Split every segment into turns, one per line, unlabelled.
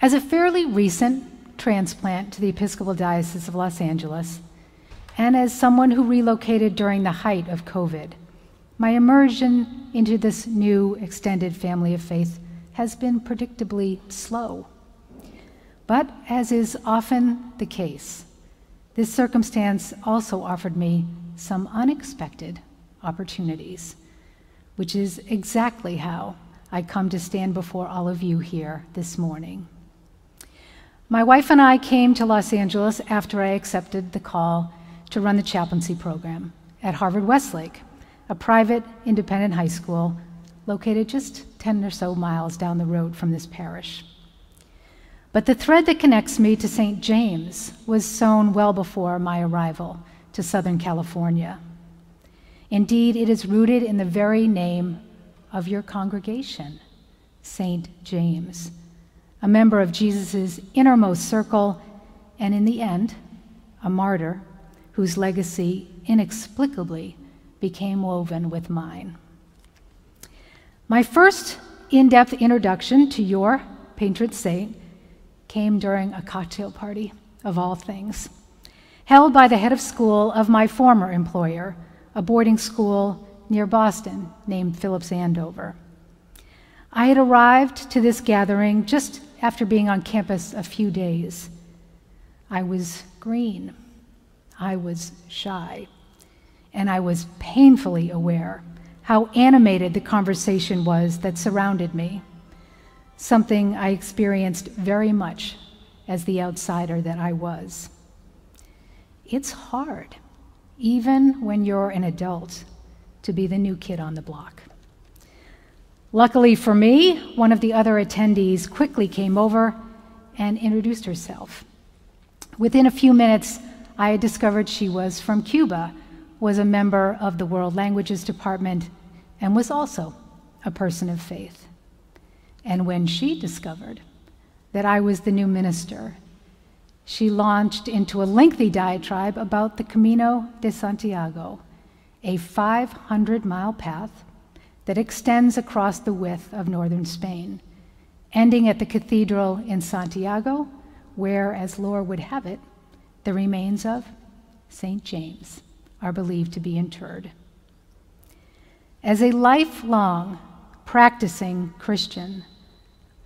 As a fairly recent transplant to the Episcopal Diocese of Los Angeles, and as someone who relocated during the height of COVID, my immersion into this new extended family of faith has been predictably slow. But as is often the case, this circumstance also offered me some unexpected opportunities, which is exactly how I come to stand before all of you here this morning. My wife and I came to Los Angeles after I accepted the call to run the chaplaincy program at Harvard Westlake, a private independent high school located just 10 or so miles down the road from this parish. But the thread that connects me to St. James was sown well before my arrival to Southern California. Indeed, it is rooted in the very name of your congregation, St. James a member of Jesus' innermost circle, and in the end, a martyr whose legacy inexplicably became woven with mine. My first in depth introduction to your patron saint came during a cocktail party, of all things, held by the head of school of my former employer, a boarding school near Boston named Phillips Andover. I had arrived to this gathering just after being on campus a few days. I was green, I was shy, and I was painfully aware how animated the conversation was that surrounded me, something I experienced very much as the outsider that I was. It's hard, even when you're an adult, to be the new kid on the block. Luckily for me, one of the other attendees quickly came over and introduced herself. Within a few minutes, I had discovered she was from Cuba, was a member of the World Languages Department, and was also a person of faith. And when she discovered that I was the new minister, she launched into a lengthy diatribe about the Camino de Santiago, a 500 mile path that extends across the width of northern Spain, ending at the cathedral in Santiago, where, as lore would have it, the remains of St. James are believed to be interred. As a lifelong practicing Christian,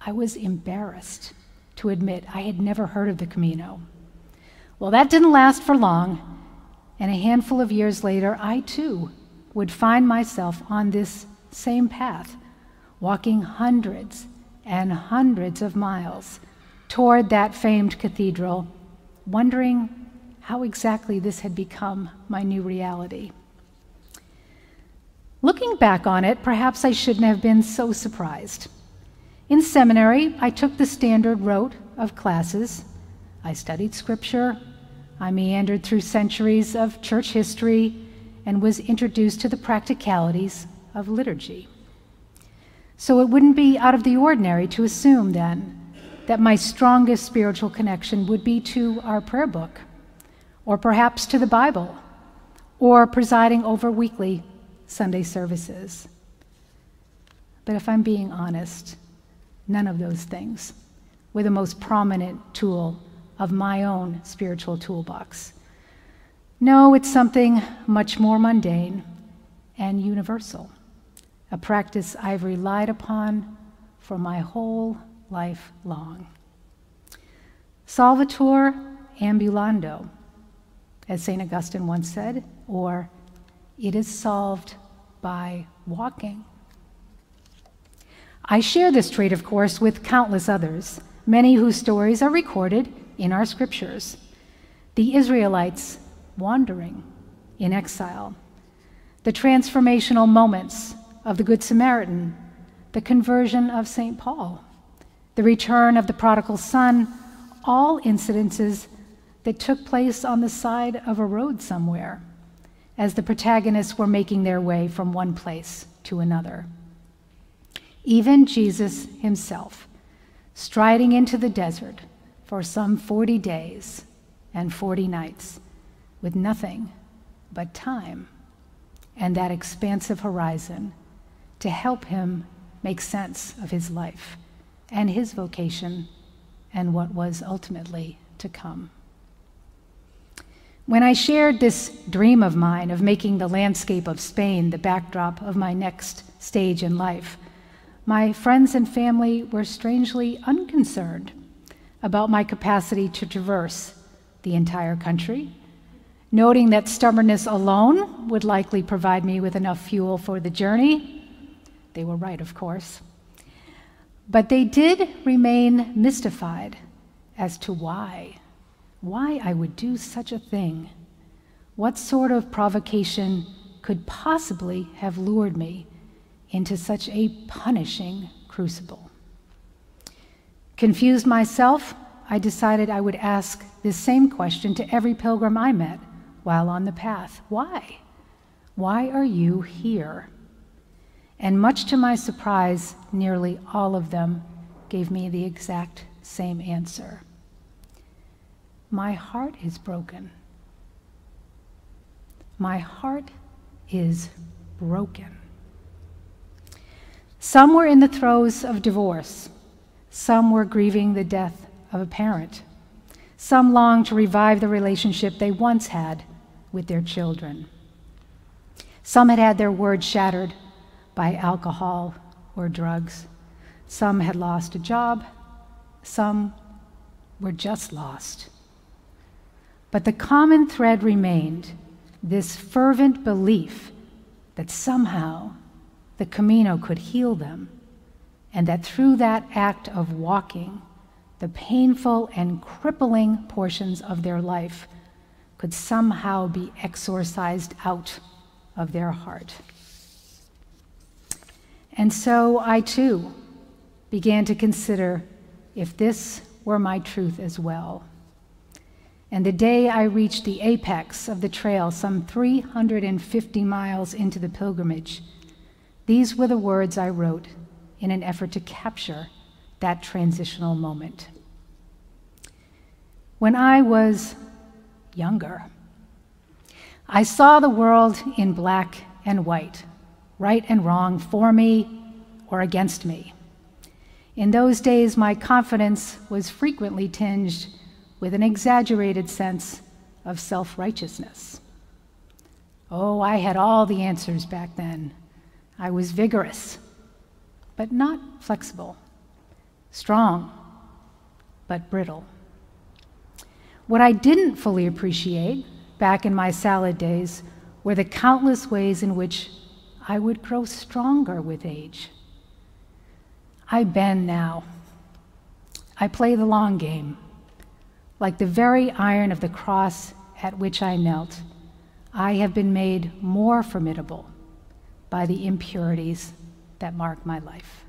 I was embarrassed to admit I had never heard of the Camino. Well, that didn't last for long, and a handful of years later, I too would find myself on this same path, walking hundreds and hundreds of miles toward that famed cathedral, wondering how exactly this had become my new reality. Looking back on it, perhaps I shouldn't have been so surprised. In seminary, I took the standard rote of classes. I studied scripture. I meandered through centuries of church history and was introduced to the practicalities of liturgy. So it wouldn't be out of the ordinary to assume then that my strongest spiritual connection would be to our prayer book, or perhaps to the Bible, or presiding over weekly Sunday services. But if I'm being honest, none of those things were the most prominent tool of my own spiritual toolbox. No, it's something much more mundane and universal a practice I've relied upon for my whole life long. Solvitur ambulando, as St. Augustine once said, or it is solved by walking. I share this trait, of course, with countless others, many whose stories are recorded in our scriptures. The Israelites wandering in exile, the transformational moments of the Good Samaritan, the conversion of St. Paul, the return of the prodigal son, all incidences that took place on the side of a road somewhere as the protagonists were making their way from one place to another. Even Jesus himself, striding into the desert for some 40 days and 40 nights with nothing but time and that expansive horizon to help him make sense of his life and his vocation and what was ultimately to come. When I shared this dream of mine of making the landscape of Spain the backdrop of my next stage in life, my friends and family were strangely unconcerned about my capacity to traverse the entire country, noting that stubbornness alone would likely provide me with enough fuel for the journey. They were right, of course. But they did remain mystified as to why, why I would do such a thing. What sort of provocation could possibly have lured me into such a punishing crucible? Confused myself, I decided I would ask this same question to every pilgrim I met while on the path Why? Why are you here? And much to my surprise, nearly all of them gave me the exact same answer. My heart is broken. My heart is broken. Some were in the throes of divorce. Some were grieving the death of a parent. Some longed to revive the relationship they once had with their children. Some had had their words shattered by alcohol or drugs. Some had lost a job. Some were just lost. But the common thread remained this fervent belief that somehow the Camino could heal them, and that through that act of walking, the painful and crippling portions of their life could somehow be exorcised out of their heart. And so I too began to consider if this were my truth as well. And the day I reached the apex of the trail, some 350 miles into the pilgrimage, these were the words I wrote in an effort to capture that transitional moment. When I was younger, I saw the world in black and white right and wrong, for me or against me. In those days, my confidence was frequently tinged with an exaggerated sense of self righteousness. Oh, I had all the answers back then. I was vigorous, but not flexible, strong, but brittle. What I didn't fully appreciate back in my salad days were the countless ways in which I would grow stronger with age. I bend now. I play the long game. Like the very iron of the cross at which I knelt, I have been made more formidable by the impurities that mark my life.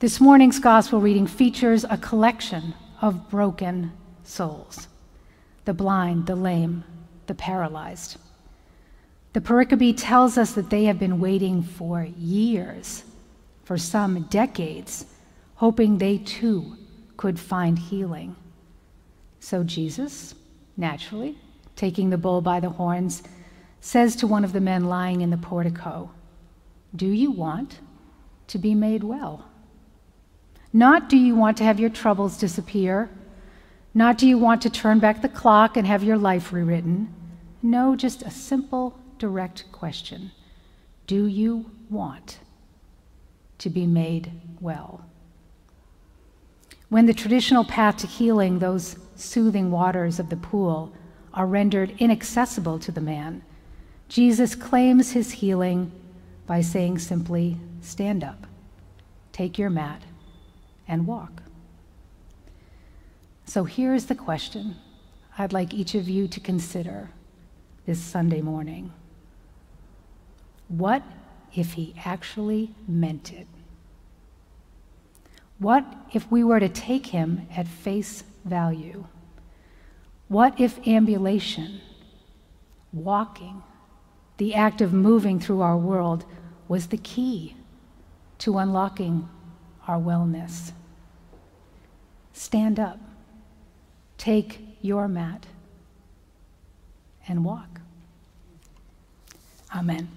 This morning's gospel reading features a collection of broken souls the blind, the lame, the paralyzed. The pericope tells us that they have been waiting for years, for some decades, hoping they too could find healing. So Jesus, naturally, taking the bull by the horns, says to one of the men lying in the portico, Do you want to be made well? Not do you want to have your troubles disappear, not do you want to turn back the clock and have your life rewritten. No, just a simple direct question Do you want to be made well? When the traditional path to healing, those soothing waters of the pool, are rendered inaccessible to the man, Jesus claims his healing by saying simply, Stand up, take your mat, and walk. So here's the question I'd like each of you to consider this Sunday morning. What if he actually meant it? What if we were to take him at face value? What if ambulation, walking, the act of moving through our world, was the key to unlocking our wellness? Stand up, take your mat, and walk. Amen.